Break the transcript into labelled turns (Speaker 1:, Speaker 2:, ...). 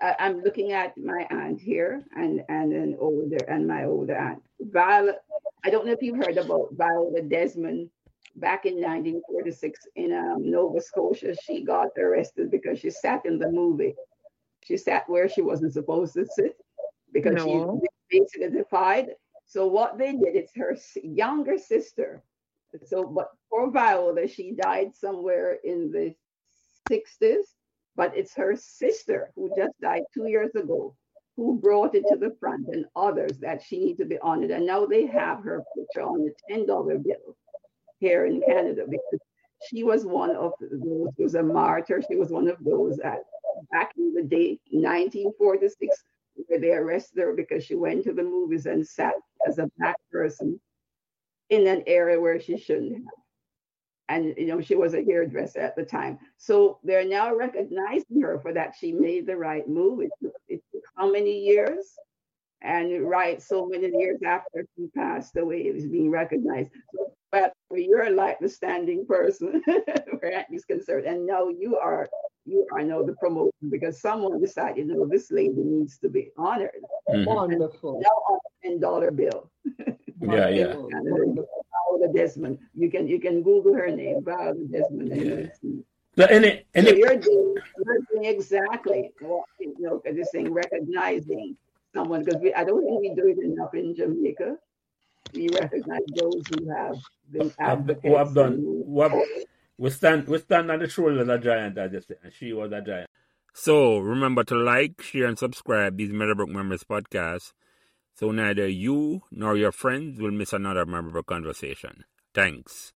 Speaker 1: I, I'm looking at my aunt here and and an older and my older aunt. Violet, I don't know if you've heard about Viola Desmond. Back in 1946 in um, Nova Scotia, she got arrested because she sat in the movie. She sat where she wasn't supposed to sit because
Speaker 2: No.
Speaker 1: she basically defied. So what they did, it's her younger sister. So, but for Viola, she died somewhere in the 60s, but it's her sister who just died two years ago who brought it to the front and others that she needs to be honored. And now they have her picture on the $10 bill here in Canada because she was one of those who was a martyr. She was one of those that back in the day, 1946, where they arrested her because she went to the movies and sat as a black person in an area where she shouldn't have. And you know, she was a hairdresser at the time. So they're now recognizing her for that. She made the right move. It took, it took how many years? And right, so many years after she passed away, it was being recognized. So, but you're like the standing person where Anthony's concerned. And now you are you are now the promoter because someone decided, no, this lady needs to be honored.
Speaker 3: Mhm.
Speaker 2: Wonderful.
Speaker 1: Now on a ten dollar bill.
Speaker 3: Yeah, yeah.
Speaker 2: Wonderful.
Speaker 1: And
Speaker 2: Wonderful.
Speaker 1: Viola Desmond. You can you can Google her name, Viola Desmond. and you'll see.
Speaker 3: So any
Speaker 1: So
Speaker 3: any
Speaker 1: you're doing, you're doing exactly what you know, because this thing recognizing someone because I don't think we do it enough in Jamaica. We recognize those who have been
Speaker 3: I've,
Speaker 1: advocates.
Speaker 3: who have done
Speaker 1: who-
Speaker 3: what we stand we stand on the shoulders of a giant as they say, and she was a giant. So remember to like, share, and subscribe these Meadowbrook Members podcasts so neither you nor your friends will miss another memorable conversation. Thanks.